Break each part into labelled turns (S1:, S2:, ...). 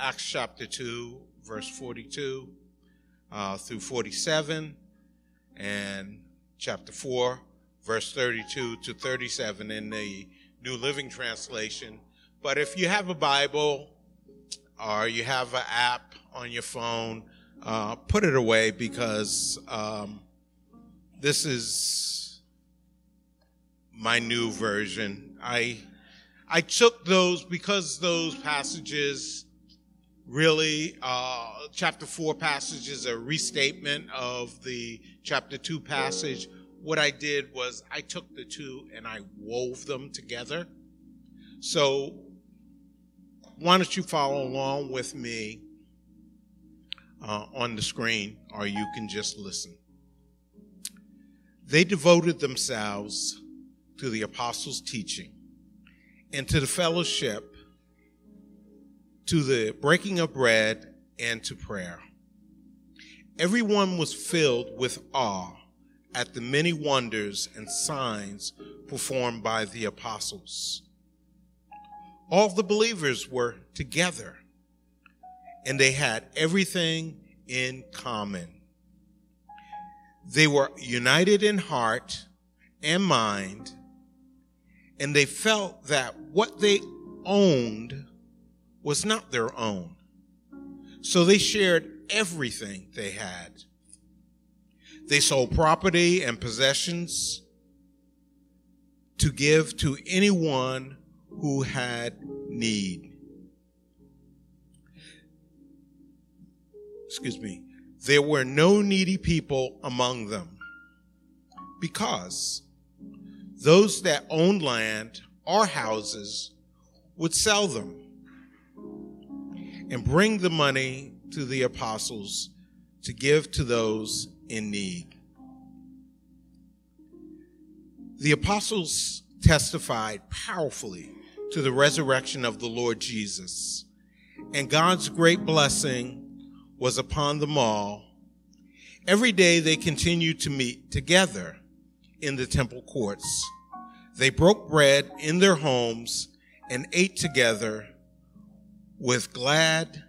S1: Acts chapter 2, verse 42 uh, through 47, and chapter 4, verse 32 to 37 in the New Living Translation. But if you have a Bible or you have an app on your phone, uh, put it away because um, this is my new version. I I took those because those passages really uh, chapter 4 passage is a restatement of the chapter 2 passage. What i did was i took the two and i wove them together. So why don't you follow along with me uh, on the screen or you can just listen. They devoted themselves to the apostles teaching and to the fellowship to the breaking of bread and to prayer. Everyone was filled with awe at the many wonders and signs performed by the apostles. All the believers were together and they had everything in common. They were united in heart and mind, and they felt that what they owned was not their own. So they shared everything they had. They sold property and possessions to give to anyone who had need. Excuse me. There were no needy people among them because those that owned land or houses would sell them and bring the money to the apostles to give to those in need. The apostles testified powerfully to the resurrection of the Lord Jesus, and God's great blessing was upon them all. Every day they continued to meet together in the temple courts. They broke bread in their homes and ate together with glad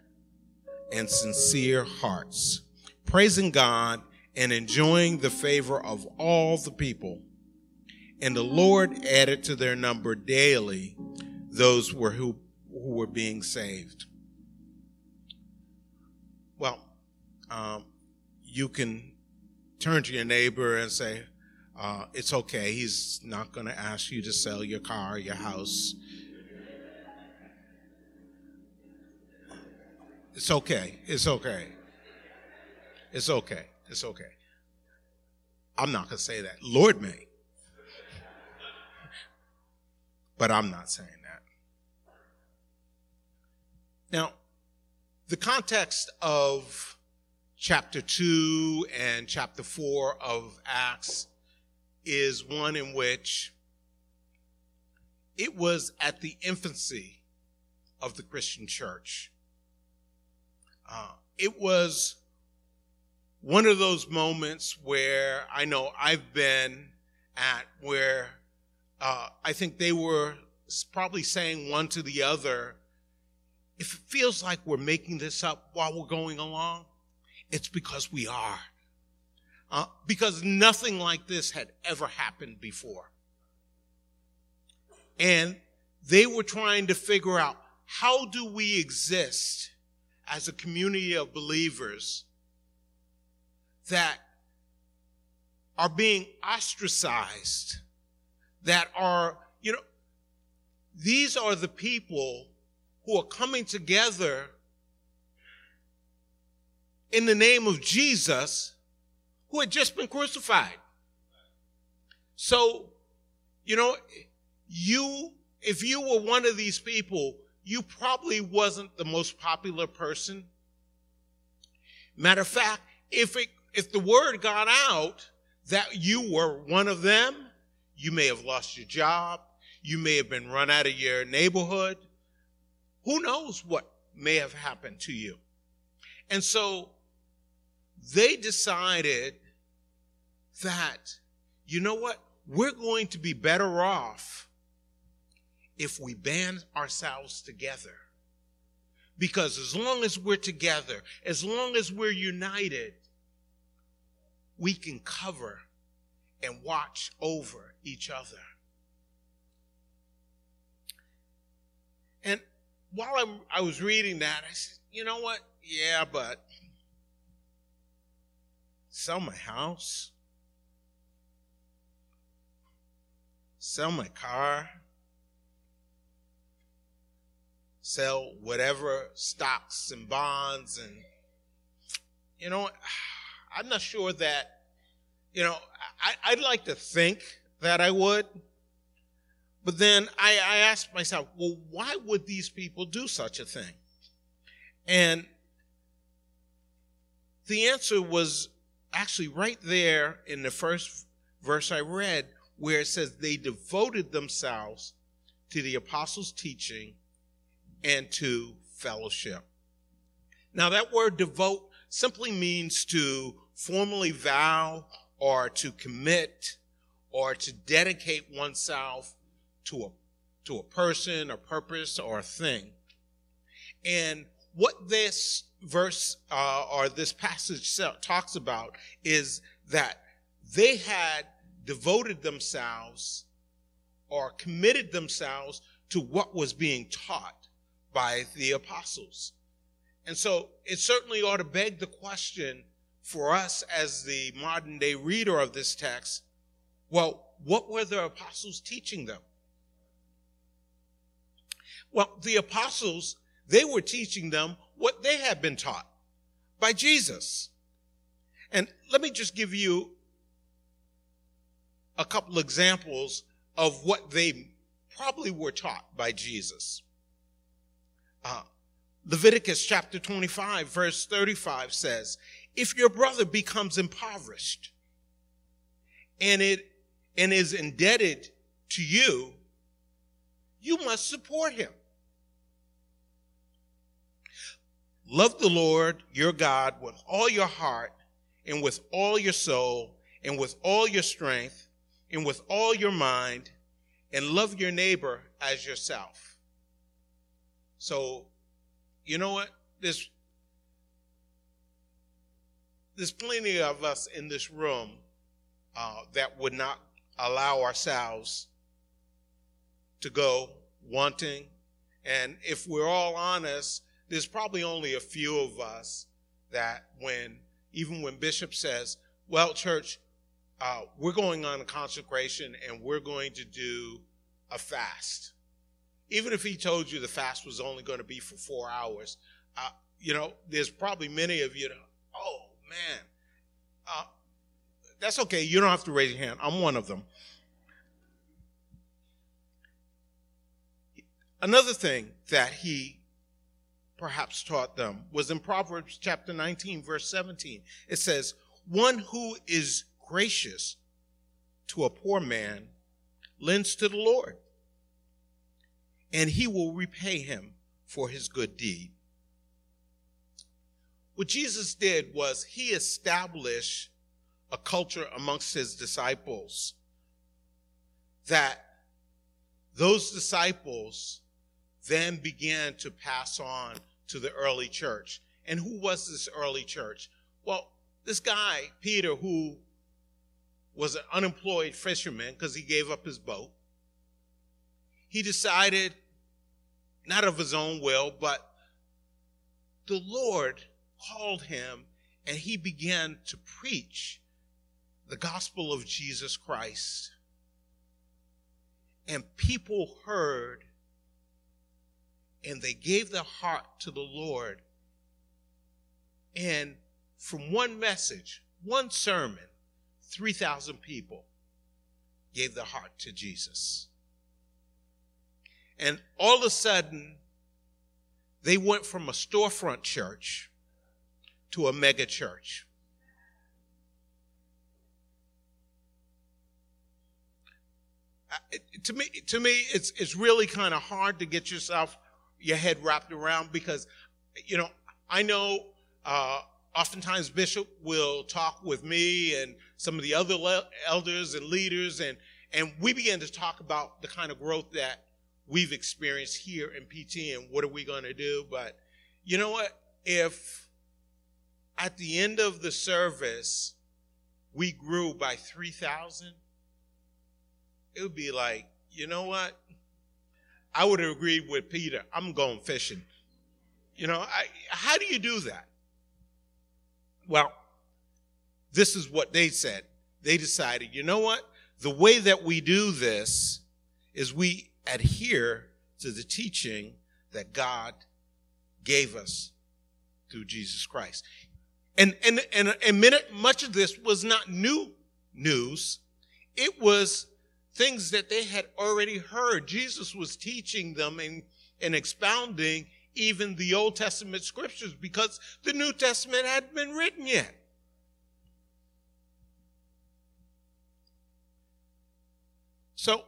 S1: and sincere hearts, praising God and enjoying the favor of all the people. And the Lord added to their number daily those were who, who were being saved. Well, um, you can turn to your neighbor and say, uh, it's okay. He's not going to ask you to sell your car, your house, It's okay. It's okay. It's okay. It's okay. I'm not going to say that. Lord may. But I'm not saying that. Now, the context of chapter 2 and chapter 4 of Acts is one in which it was at the infancy of the Christian church. Uh, it was one of those moments where I know I've been at where uh, I think they were probably saying one to the other, if it feels like we're making this up while we're going along, it's because we are. Uh, because nothing like this had ever happened before. And they were trying to figure out how do we exist as a community of believers that are being ostracized, that are, you know, these are the people who are coming together in the name of Jesus who had just been crucified. So, you know, you, if you were one of these people, you probably wasn't the most popular person. Matter of fact, if it, if the word got out that you were one of them, you may have lost your job. You may have been run out of your neighborhood. Who knows what may have happened to you? And so they decided that, you know what? We're going to be better off if we band ourselves together. Because as long as we're together, as long as we're united, we can cover and watch over each other. And while I'm, I was reading that, I said, you know what? Yeah, but sell my house, sell my car, sell whatever stocks and bonds and you know i'm not sure that you know I, would like to think that i would but then I, I asked myself well why would these people do such a thing? And the answer was actually right there in the first verse i read where it says they devoted themselves to the apostles' teaching and to fellowship. Now, that word devote simply means to formally vow or to commit or to dedicate oneself to a, to a person, a purpose, or a thing. And what this verse uh, or this passage talks about is that they had devoted themselves or committed themselves to what was being taught by the apostles. And so it certainly ought to beg the question for us as the modern day reader of this text well, what were the apostles teaching them? Well, the apostles, they were teaching them what they had been taught by Jesus. And let me just give you a couple examples of what they probably were taught by Jesus. Uh, Leviticus chapter 25, verse 35 says, If your brother becomes impoverished and it and is indebted to you, you must support him. Love the Lord your God with all your heart and with all your soul and with all your strength and with all your mind and love your neighbor as yourself. So, you know what? There's there's plenty of us in this room uh, that would not allow ourselves to go wanting. And if we're all honest, there's probably only a few of us that when, even when Bishop says, well, church, uh, we're going on a consecration and we're going to do a fast even if he told you the fast was only going to be for four hours, uh, you know, there's probably many of you that, oh man, uh, that's okay. You don't have to raise your hand. I'm one of them. Another thing that he perhaps taught them was in Proverbs chapter 19, verse 17. It says, One who is gracious to a poor man lends to the Lord and he will repay him for his good deed. What Jesus did was he established a culture amongst his disciples that those disciples then began to pass on to the early church. And who was this early church? Well, this guy, Peter, who was an unemployed fisherman because he gave up his boat, he decided, not of his own will, but the Lord called him and he began to preach the gospel of Jesus Christ. And people heard and they gave their heart to the Lord. And from one message, one sermon, 3,000 people gave their heart to Jesus. And all of a sudden, they went from a storefront church to a mega church. Uh, to me, to me, it's it's really kind of hard to get yourself your head wrapped around because, you know, I know uh, oftentimes Bishop will talk with me and some of the other le- elders and leaders, and and we begin to talk about the kind of growth that we've experienced here in PT and what are we going to do. But you know what? If at the end of the service we grew by 3,000, it would be like, you know what? I would have agreed with Peter. I'm going fishing. You know, I, how do you do that? Well, this is what they said. They decided, you know what? The way that we do this is we adhere to the teaching that God gave us through Jesus Christ. And, and, and, and much of this was not new news. It was things that they had already heard. Jesus was teaching them and, and expounding even the Old Testament scriptures because the New Testament hadn't been written yet. So,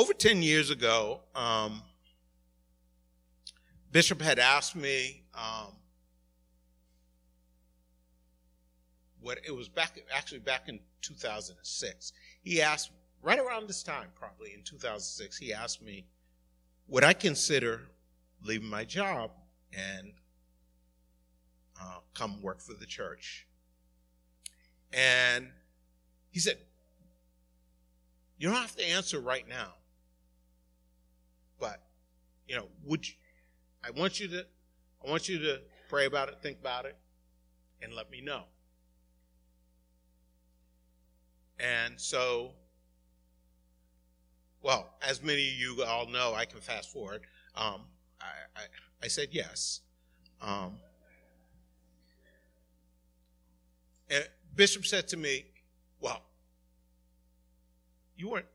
S1: over 10 years ago, um, Bishop had asked me, um, what it was back actually back in 2006. He asked right around this time, probably in 2006, he asked me, would I consider leaving my job and uh, come work for the church? And he said, you don't have to answer right now, you know, would you? I want you to, I want you to pray about it, think about it, and let me know. And so, well, as many of you all know, I can fast forward. Um, I, I, I, said yes. Um, and Bishop said to me, "Well, you weren't.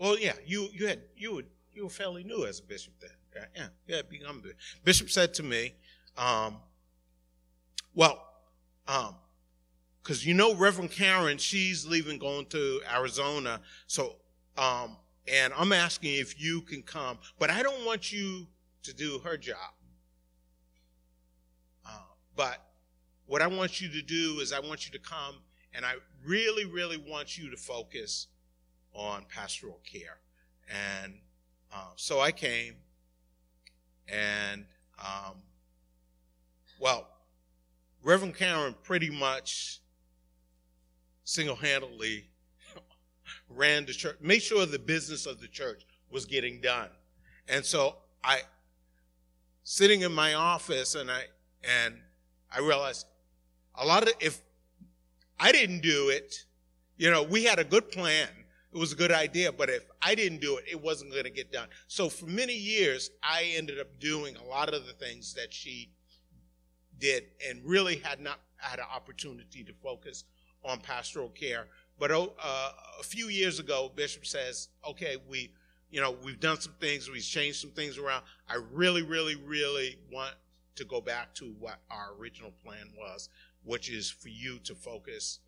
S1: Well, yeah, you you had you would you were fairly new as a bishop then. Yeah, yeah, become bishop said to me, um, well, um, because you know Reverend Karen, she's leaving going to Arizona. So, um, and I'm asking if you can come, but I don't want you to do her job. Uh, but what I want you to do is I want you to come, and I really, really want you to focus on pastoral care. And uh, so I came, and um, well, Reverend Karen pretty much single handedly ran the church, made sure the business of the church was getting done. And so I, sitting in my office, and I and I realized a lot of if I didn't do it, you know, we had a good plan. It was a good idea, but if I didn't do it, it wasn't going to get done. So for many years, I ended up doing a lot of the things that she did and really had not had an opportunity to focus on pastoral care. But uh, a few years ago, Bishop says, okay, we, you know, we've done some things, we've changed some things around. I really, really, really want to go back to what our original plan was, which is for you to focus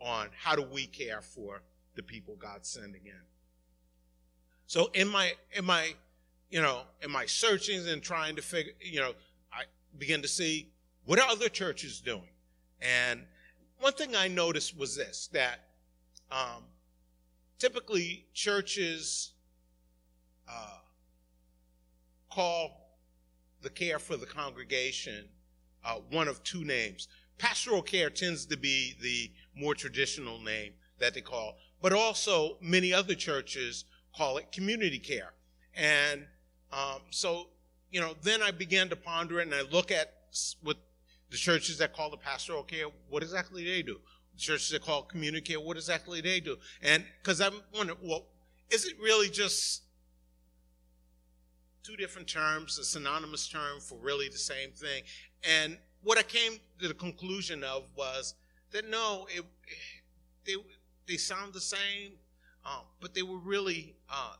S1: on how do we care for the people God sending in. So in my in my you know in my searchings and trying to figure you know I begin to see what are other churches doing, and one thing I noticed was this that um, typically churches uh, call the care for the congregation uh, one of two names. Pastoral care tends to be the more traditional name that they call, but also many other churches call it community care. And um, so, you know, then I began to ponder it and I look at what the churches that call the pastoral care, what exactly they do? The churches that call community care, what exactly they do? And because I'm wondering, well, is it really just two different terms, a synonymous term for really the same thing? And what I came to the conclusion of was that no, it, they they sound the same, uh, but they were really uh,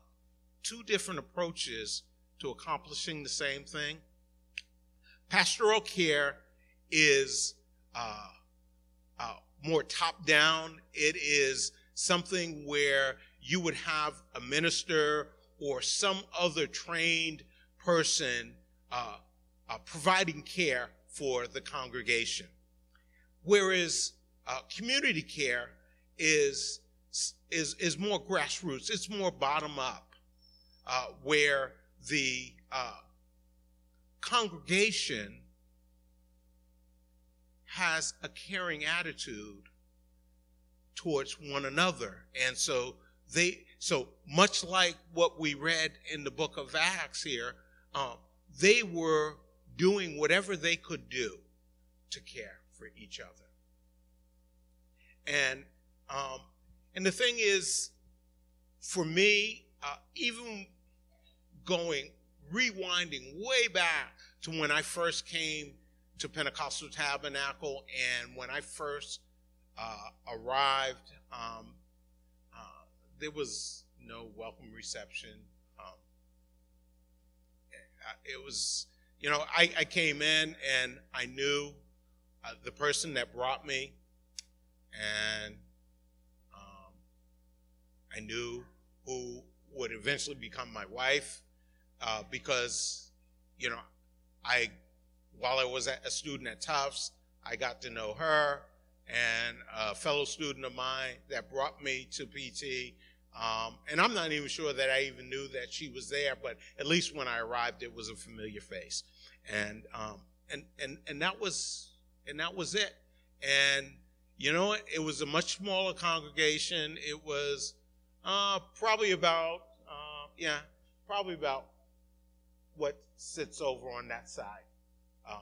S1: two different approaches to accomplishing the same thing. Pastoral care is uh, uh, more top down. It is something where you would have a minister or some other trained person uh, uh providing care for the congregation. Whereas uh, community care is, is, is more grassroots, it's more bottom up, uh, where the uh, congregation has a caring attitude towards one another. And so they, so much like what we read in the book of Acts here, um, they were doing whatever they could do to care for each other. And um, and the thing is, for me, uh, even going rewinding way back to when I first came to Pentecostal Tabernacle and when I first uh, arrived, um, uh, there was no welcome reception. Um, it was, you know, I, I, came in and I knew uh, the person that brought me, and I knew who would eventually become my wife uh, because, you know, I, while I was a student at Tufts, I got to know her and a fellow student of mine that brought me to PT. Um, and I'm not even sure that I even knew that she was there, but at least when I arrived, it was a familiar face, and um, and and and that was and that was it. And you know, it was a much smaller congregation. It was uh, probably about uh, yeah, probably about what sits over on that side. Um,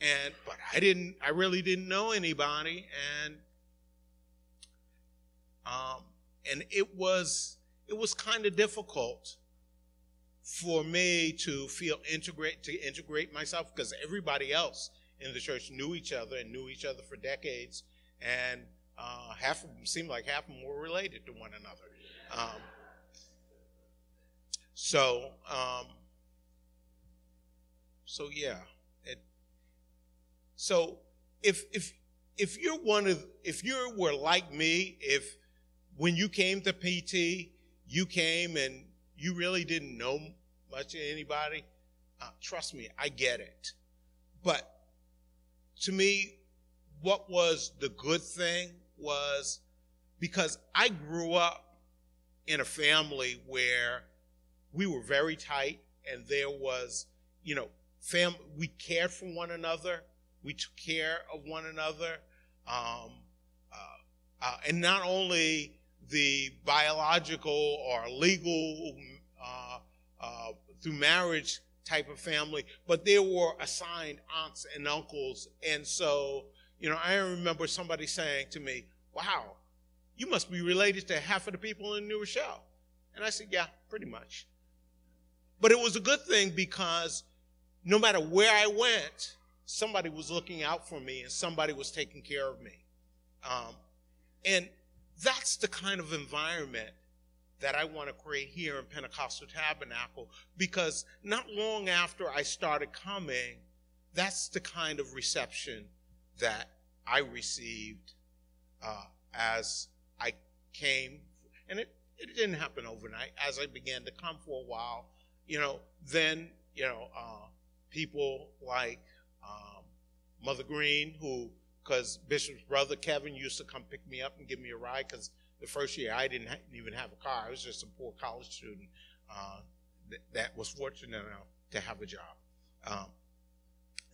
S1: and but I didn't, I really didn't know anybody, and um, and it was it was kind of difficult for me to feel integrate to integrate myself because everybody else in the church knew each other and knew each other for decades, and uh, half of them seemed like half of them were related to one another. Um, so, um, so yeah, it. So if if if you're one of if you were like me, if when you came to PT, you came and you really didn't know much of anybody, uh, trust me, I get it. But to me, what was the good thing was because I grew up in a family where we were very tight and there was, you know, fam we cared for one another, we took care of one another. Um, uh, uh, and not only the biological or legal uh, uh through marriage type of family, but there were assigned aunts and uncles. And so, you know, I remember somebody saying to me, Wow, you must be related to half of the people in New Rochelle. And I said, Yeah, pretty much. But it was a good thing because no matter where I went, somebody was looking out for me and somebody was taking care of me. Um, and that's the kind of environment that I want to create here in Pentecostal Tabernacle because not long after I started coming, that's the kind of reception that I received uh, as I came. And it, it didn't happen overnight. As I began to come for a while, you know, then, you know, uh, people like um, Mother Green, who, because Bishop's brother Kevin used to come pick me up and give me a ride because the first year I didn't ha- even have a car. I was just a poor college student uh, th- that was fortunate enough to have a job. Um,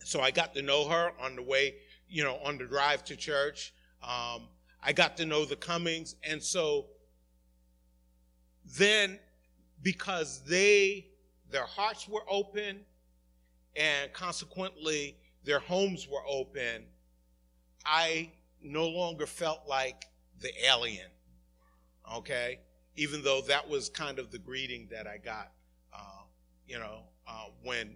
S1: so I got to know her on the way, you know, on the drive to church. Um, I got to know the Cummings. And so then, because they, their hearts were open and consequently their homes were open, I no longer felt like the alien okay? Even though that was kind of the greeting that I got, uh, you know, uh, when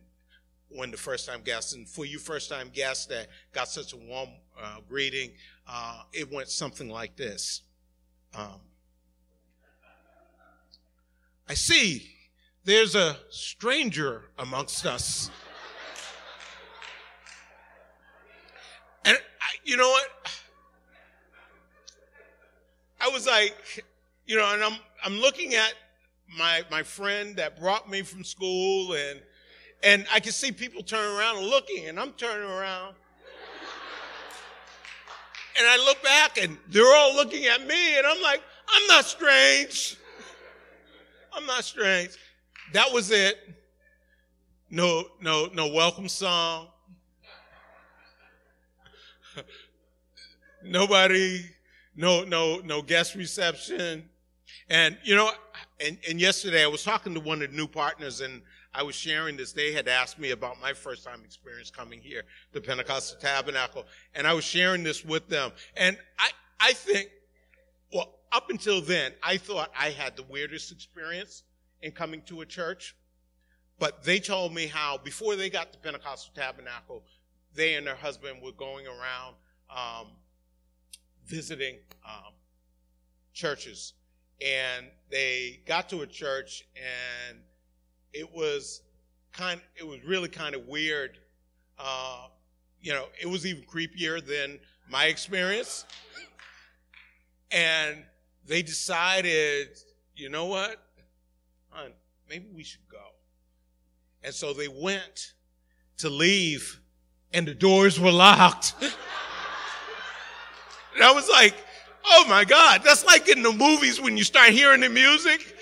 S1: when the first time guests, and for you first time guests that got such a warm uh, greeting, uh, it went something like this. Um, I see there's a stranger amongst us. And I, you know what? I was like, you know, and I'm I'm looking at my my friend that brought me from school and and I can see people turning around and looking and I'm turning around. And I look back and they're all looking at me and I'm like, I'm not strange. I'm not strange. That was it. No, no, no welcome song. Nobody, no, no, no guest reception. And, you know, and, and yesterday I was talking to one of the new partners and I was sharing this. They had asked me about my first time experience coming here, the Pentecostal Tabernacle. And I was sharing this with them. And I, I think, well, up until then, I thought I had the weirdest experience in coming to a church. But they told me how before they got the Pentecostal Tabernacle, they and their husband were going around um, visiting um, churches and they got to a church and it was kind it was really kind of weird uh, you know it was even creepier than my experience. And they decided you know what? Hon, maybe we should go. And so they went to leave and the doors were locked. And i was like Oh my God, that's like in the movies when you start hearing the music.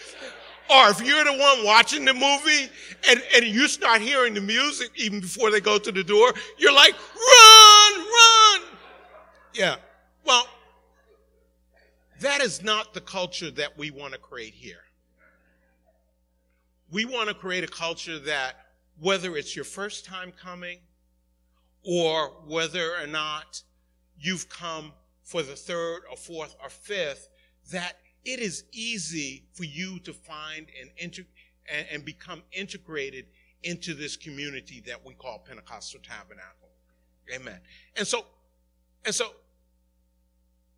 S1: Or if you're the one watching the movie and, and you start hearing the music even before they go to the door, you're like, run, run. Yeah. Well, that is not the culture that we want to create here. We want to create a culture that whether it's your first time coming or whether or not you've come for the third or fourth or fifth, that it is easy for you to find and, inter- and, and become integrated into this community that we call Pentecostal Tabernacle. Amen. And so, and so,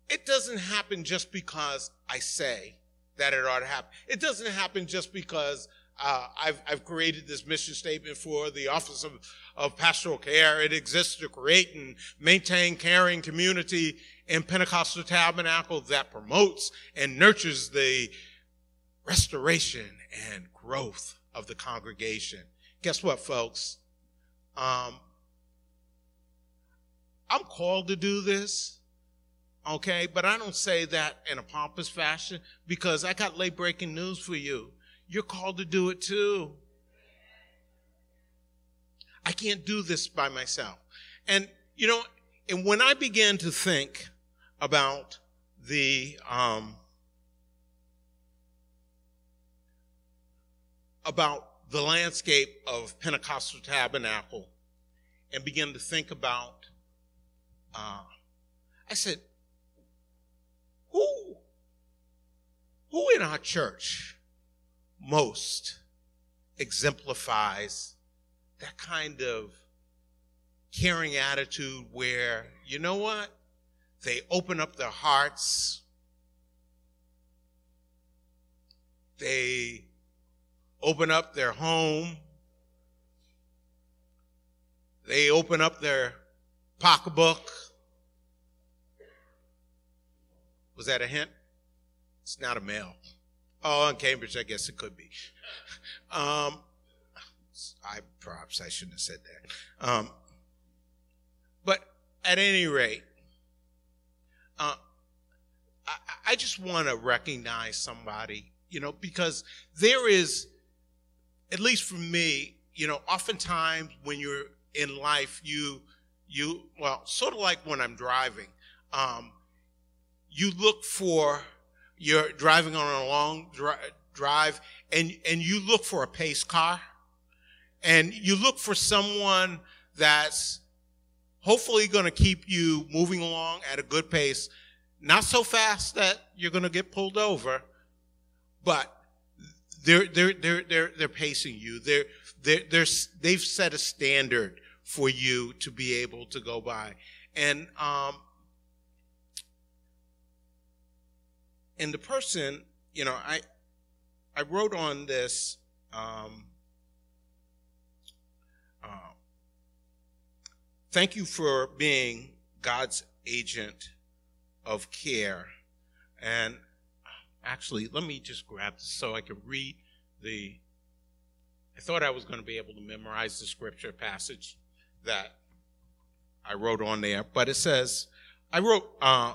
S1: it doesn't happen just because I say that it ought to happen. It doesn't happen just because uh, I've, I've created this mission statement for the Office of, of Pastoral Care. It exists to create and maintain caring community in Pentecostal Tabernacle that promotes and nurtures the restoration and growth of the congregation. Guess what, folks? Um, I'm called to do this, okay? But I don't say that in a pompous fashion because I got late breaking news for you. You're called to do it too. I can't do this by myself. And, you know, and when I began to think about the um, about the landscape of Pentecostal Tabernacle and began to think about. Uh, I said, who who in our church most exemplifies that kind of caring attitude where you know what they open up their hearts. They open up their home. They open up their pocketbook. Was that a hint? It's not a male. Oh, in Cambridge, I guess it could be. Um, I perhaps I shouldn't have said that. Um, but at any rate, uh, I, I just want to recognize somebody, you know, because there is, at least for me, you know, oftentimes when you're in life, you, you, well, sort of like when I'm driving, um, you look for, you're driving on a long dri- drive and, and you look for a pace car and you look for someone that's hopefully going to keep you moving along at a good pace. Not so fast that you're going to get pulled over, but they're, they're, they're, they're, they're pacing you. They're, they're, they're, they've set a standard for you to be able to go by. And, um, and the person, you know, I, I wrote on this um, uh, thank you for being God's agent of care. And actually, let me just grab this so I can read the. I thought I was going to be able to memorize the scripture passage that I wrote on there, but it says, I wrote uh,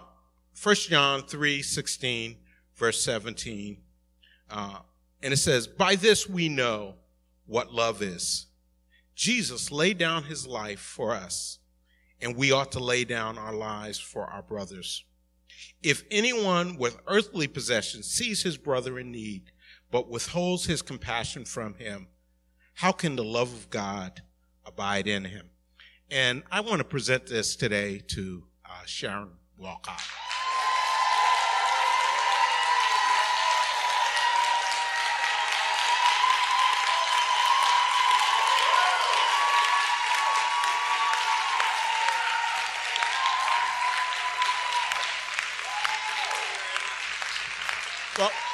S1: 1 John 3 16, verse 17. Uh, and it says, By this we know what love is. Jesus laid down his life for us, and we ought to lay down our lives for our brothers. If anyone with earthly possessions sees his brother in need, but withholds his compassion from him, how can the love of God abide in him? And I want to present this today to uh, Sharon Walcott.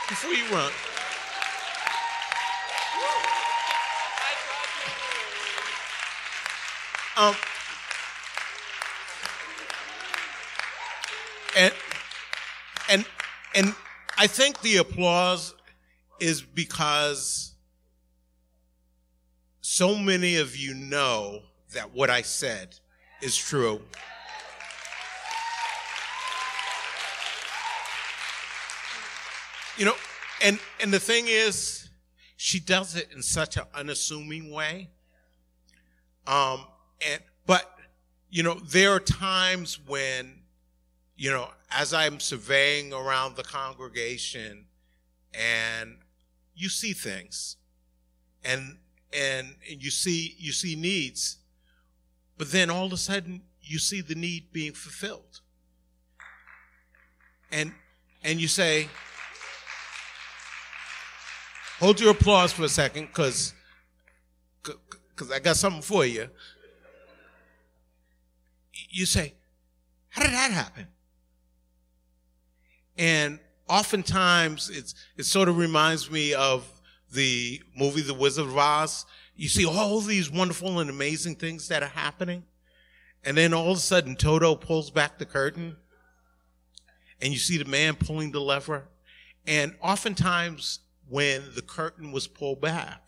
S1: Before you run, um, and and and I think the applause is because so many of you know that what I said is true. You know, and and the thing is, she does it in such an unassuming way. Um, and but you know, there are times when, you know, as I'm surveying around the congregation, and you see things, and and, and you see you see needs, but then all of a sudden you see the need being fulfilled, and and you say Hold your applause for a second, because because I got something for you. You say, how did that happen? And oftentimes it's it sort of reminds me of the movie The Wizard of Oz. You see all these wonderful and amazing things that are happening, and then all of a sudden Toto pulls back the curtain, and you see the man pulling the lever, and oftentimes when the curtain was pulled back,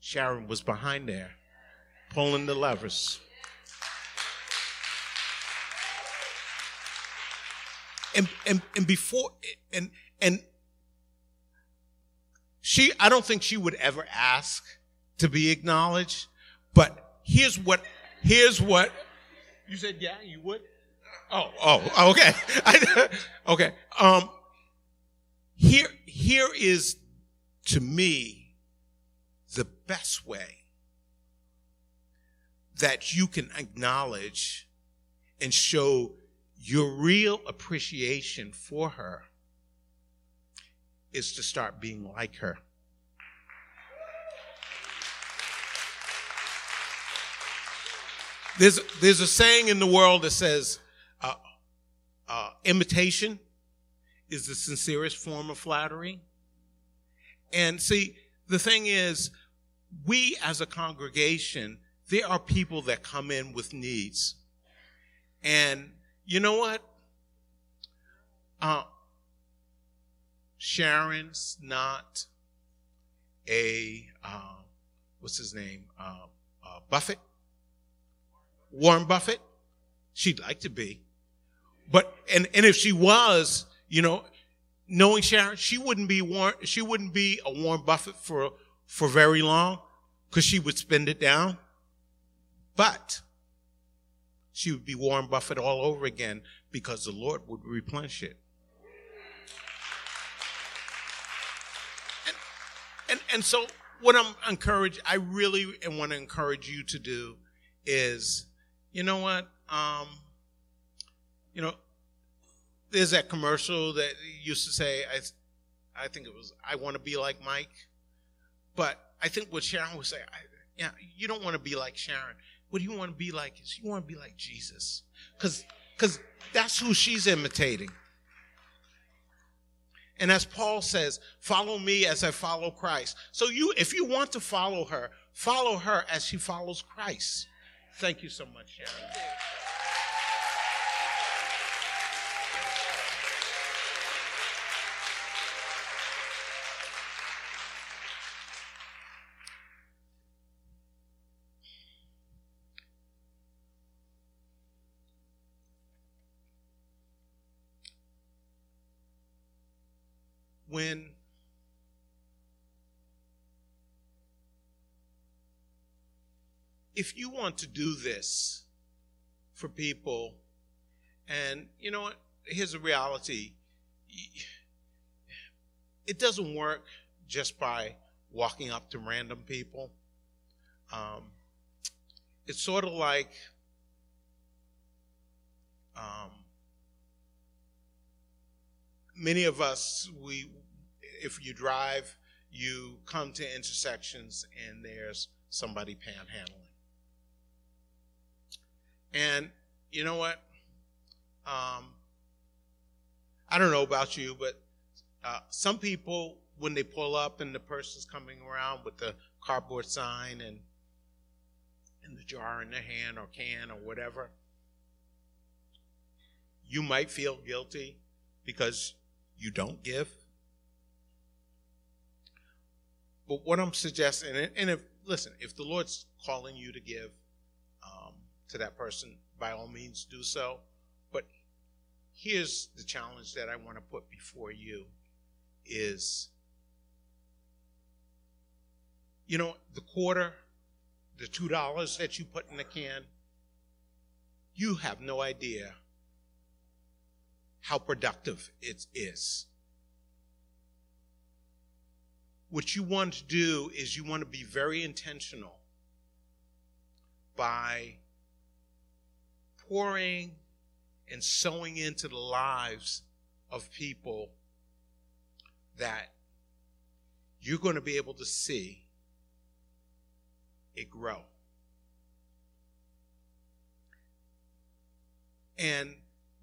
S1: Sharon was behind there, pulling the levers. And, and, and before, and, and she, I don't think she would ever ask to be acknowledged, but here's what, here's what, you said, yeah, you would? Oh, oh, okay. okay. Um, here, here is to me the best way that you can acknowledge and show your real appreciation for her is to start being like her. There's, there's a saying in the world that says, uh, uh, imitation is the sincerest form of flattery. And see, the thing is, we as a congregation, there are people that come in with needs. And you know what? Uh, Sharon's not a, uh, what's his name? Uh, uh, Buffett? Warren Buffett? She'd like to be. But, and, and if she was, you know, knowing Sharon, she wouldn't be Warren, she wouldn't be a Warren Buffett for, for very long because she would spend it down. But she would be Warren Buffett all over again because the Lord would replenish it. And, and, and so what I'm encouraged, I really want to encourage you to do is, you know what? Um, you know, there's that commercial that used to say, I, I think it was, I want to be like Mike. But I think what Sharon would say, I, yeah, you don't want to be like Sharon. What do you want to be like is you want to be like Jesus. Because because that's who she's imitating. And as Paul says, follow me as I follow Christ. So you, if you want to follow her, follow her as she follows Christ. Thank you so much, Sharon. When if you want to do this for people, and you know what, here's a reality it doesn't work just by walking up to random people. Um, it's sort of like um, many of us, we if you drive, you come to intersections and there's somebody panhandling. And you know what? Um, I don't know about you, but uh, some people, when they pull up and the person's coming around with the cardboard sign and and the jar in their hand or can or whatever, you might feel guilty because you don't give. But what I'm suggesting, and if listen, if the Lord's calling you to give um, to that person, by all means do so. But here's the challenge that I want to put before you: is you know the quarter, the two dollars that you put in the can. You have no idea how productive it is what you want to do is you want to be very intentional by pouring and sowing into the lives of people that you're going to be able to see it grow. And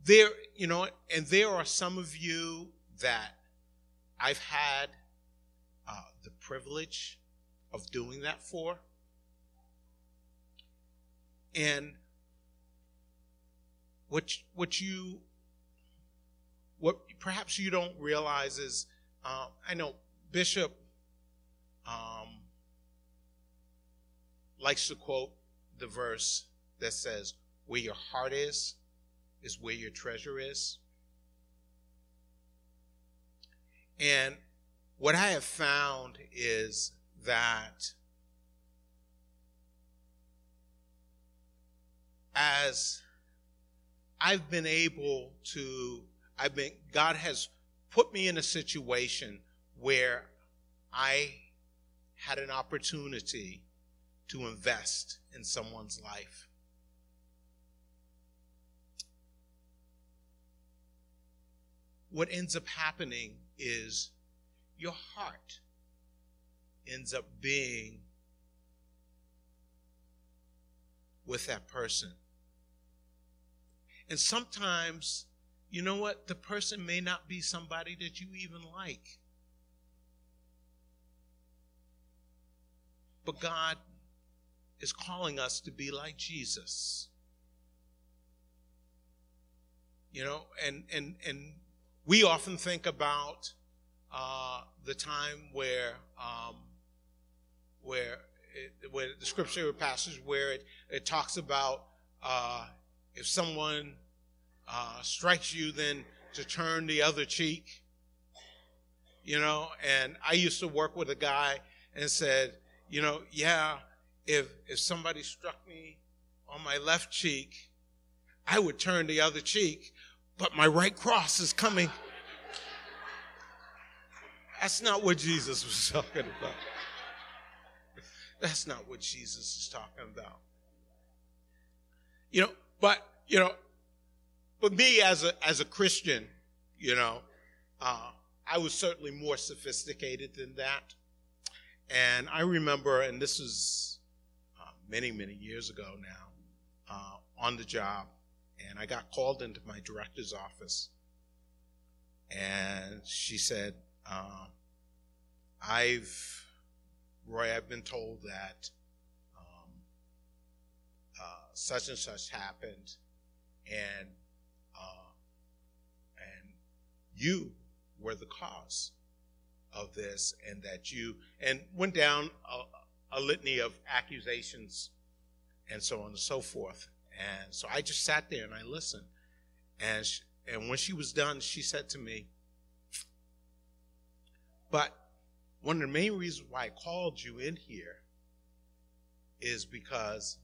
S1: there, you know, and there are some of you that I've had privilege of doing that for. And what what you what perhaps you don't realize is uh, I know Bishop um, likes to quote the verse that says, "Where your heart is, is where your treasure is." And what I have found is that as I've been able to, I've been, God has put me in a situation where I had an opportunity to invest in someone's life. What ends up happening is your heart ends up being with that person. And sometimes, you know what? The person may not be somebody that you even like. But God is calling us to be like Jesus. You know, and and and we often think about uh, the time where um, where it, where the scripture passage where it, it talks about uh, if someone uh, strikes you, then to turn the other cheek. You know, and I used to work with a guy and said, you know, yeah, if if somebody struck me on my left cheek, I would turn the other cheek, but my right cross is coming. That's not what Jesus was talking about. That's not what Jesus is talking about. You know, but you know, but me as a as a Christian, you know, uh, I was certainly more sophisticated than that. And I remember, and this was uh, many many years ago now, uh, on the job, and I got called into my director's office, and she said, um, "I've, Roy, I've been told that um, uh, such and such happened, and uh, and you were the cause of this, and that you and went down a, a litany of accusations, and so on and so forth. And so I just sat there and I listened, and." She, and when she was done, she said to me, But one of the main reasons why I called you in here is because,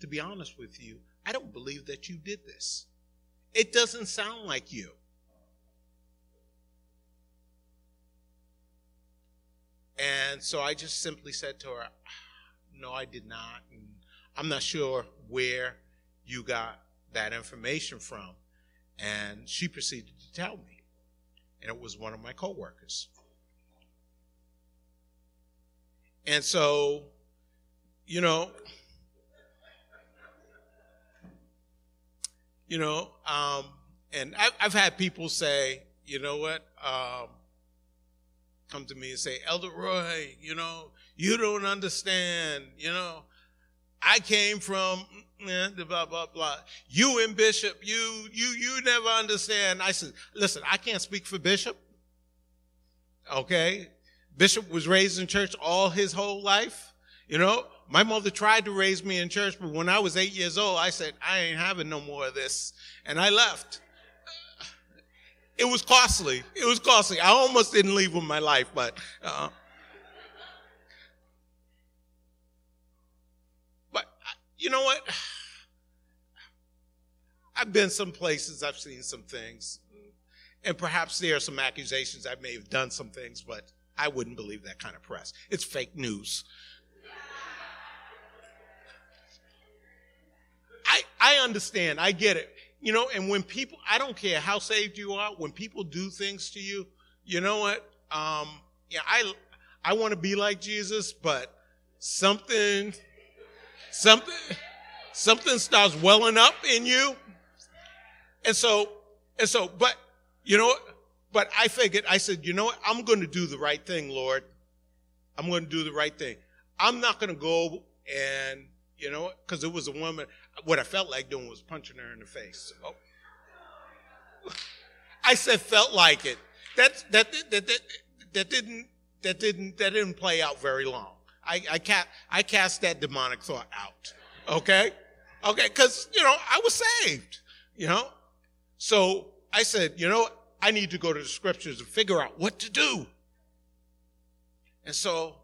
S1: to be honest with you, I don't believe that you did this. It doesn't sound like you. And so I just simply said to her, No, I did not. And I'm not sure where you got that information from. And she proceeded to tell me. And it was one of my coworkers. And so, you know, you know, um, and I've, I've had people say, you know what, um, come to me and say, Elder Roy, you know, you don't understand, you know, I came from blah blah blah. You and Bishop, you you you never understand. I said, listen, I can't speak for Bishop. Okay, Bishop was raised in church all his whole life. You know, my mother tried to raise me in church, but when I was eight years old, I said, I ain't having no more of this, and I left. It was costly. It was costly. I almost didn't leave with my life, but. Uh, you know what? I've been some places, I've seen some things, and perhaps there are some accusations I may have done some things, but I wouldn't believe that kind of press. It's fake news. I, I understand, I get it. You know, and when people, I don't care how saved you are, when people do things to you, you know what? Um, yeah, I, I want to be like Jesus, but something something something starts welling up in you. And so and so but you know but i figured i said you know what? I'm going to do the right thing lord. I'm going to do the right thing. I'm not going to go and you know because it was a woman what i felt like doing was punching her in the face. Oh. So, i said felt like it. That that that that, that didn't that didn't that didn't play out very long I, I, ca- I cast that demonic thought out. Okay? Okay, because, you know, I was saved, you know? So I said, you know, I need to go to the scriptures and figure out what to do. And so,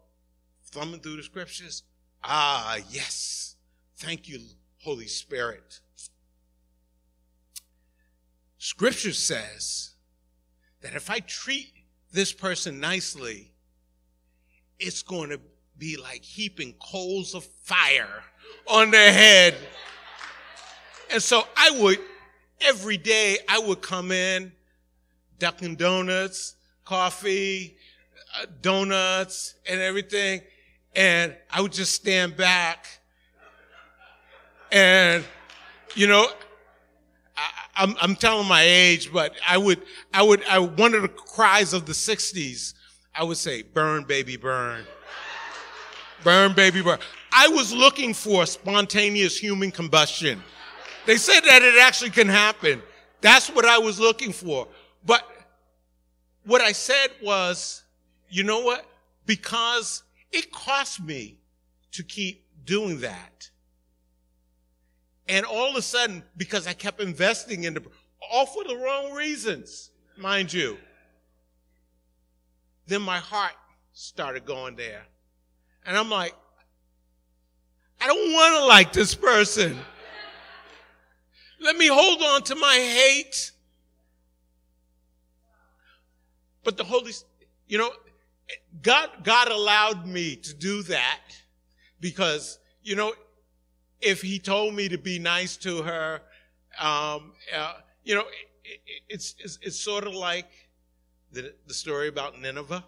S1: thumbing through the scriptures, ah, yes. Thank you, Holy Spirit. Scripture says that if I treat this person nicely, it's going to be like heaping coals of fire on their head. And so I would, every day, I would come in, Dunkin' Donuts, coffee, uh, donuts, and everything. And I would just stand back. And, you know, I, am I'm telling my age, but I would, I would, I, one of the cries of the 60s, I would say, burn, baby, burn. Burn, baby, burn. I was looking for spontaneous human combustion. They said that it actually can happen. That's what I was looking for. But what I said was, you know what? Because it cost me to keep doing that. And all of a sudden, because I kept investing in the, all for the wrong reasons, mind you, then my heart started going there. And I'm like, I don't want to like this person. Let me hold on to my hate. But the Holy, you know, God, God allowed me to do that because, you know, if he told me to be nice to her, um, uh, you know, it, it's, it's, it's sort of like the, the story about Nineveh.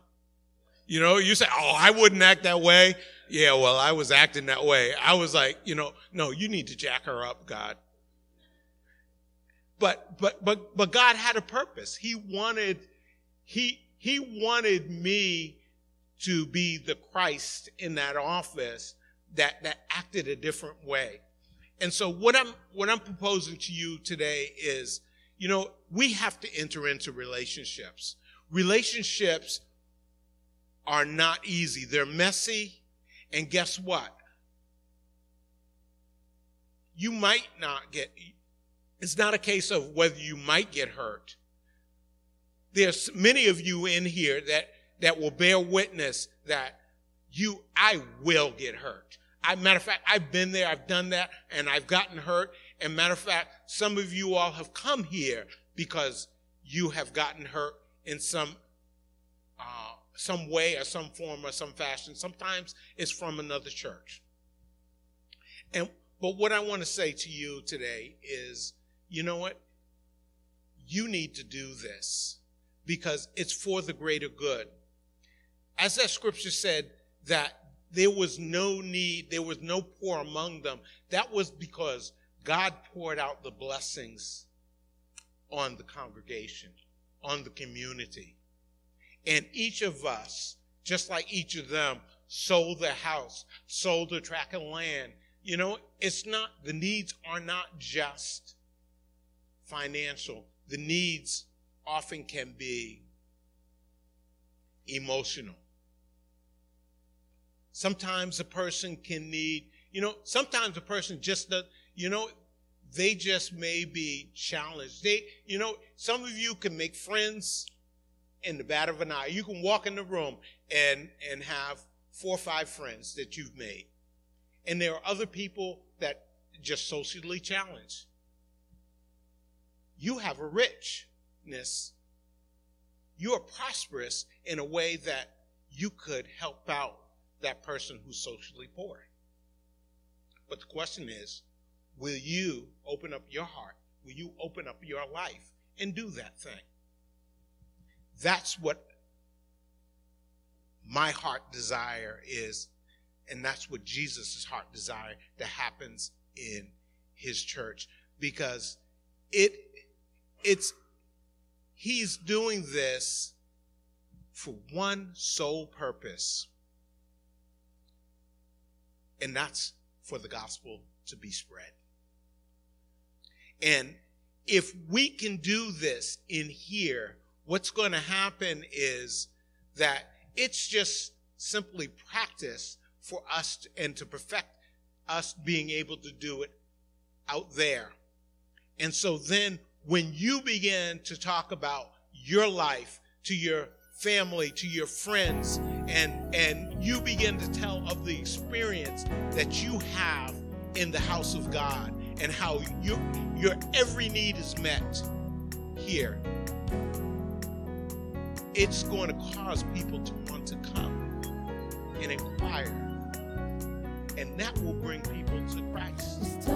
S1: You know, you say, oh, I wouldn't act that way. Yeah, well, I was acting that way. I was like, you know, no, you need to jack her up, God. but but but but God had a purpose. He wanted he he wanted me to be the Christ in that office that that acted a different way. And so what I'm what I'm proposing to you today is, you know, we have to enter into relationships. Relationships are not easy. They're messy. And guess what? You might not get it's not a case of whether you might get hurt. There's many of you in here that that will bear witness that you I will get hurt. I, matter of fact, I've been there, I've done that, and I've gotten hurt. And matter of fact, some of you all have come here because you have gotten hurt in some uh, some way or some form or some fashion. Sometimes it's from another church. And but what I want to say to you today is, you know what? You need to do this because it's for the greater good. As that scripture said, that there was no need, there was no poor among them. That was because God poured out the blessings on the congregation, on the community. And each of us, just like each of them, sold their house, sold a tract of land. You know, it's not, the needs are not just financial. The needs often can be emotional. Sometimes a person can need, you know, sometimes a person just does, you know, they just may be challenged. They, you know, some of you can make friends in the bat of an eye. You can walk in the room and and have four or five friends that you've made. And there are other people that just socially challenged. You have a richness. You are prosperous in a way that you could help out that person who's socially poor. But the question is, will you open up your heart? Will you open up your life and do that thing? That's what my heart desire is, and that's what Jesus' heart desire that happens in his church because it it's he's doing this for one sole purpose and that's for the gospel to be spread. And if we can do this in here, what's going to happen is that it's just simply practice for us to, and to perfect us being able to do it out there. And so then when you begin to talk about your life to your family, to your friends, and and you begin to tell of the experience that you have in the house of God and how your your every need is met here. It's going to cause people to want to come and inquire. And that will bring people to Christ.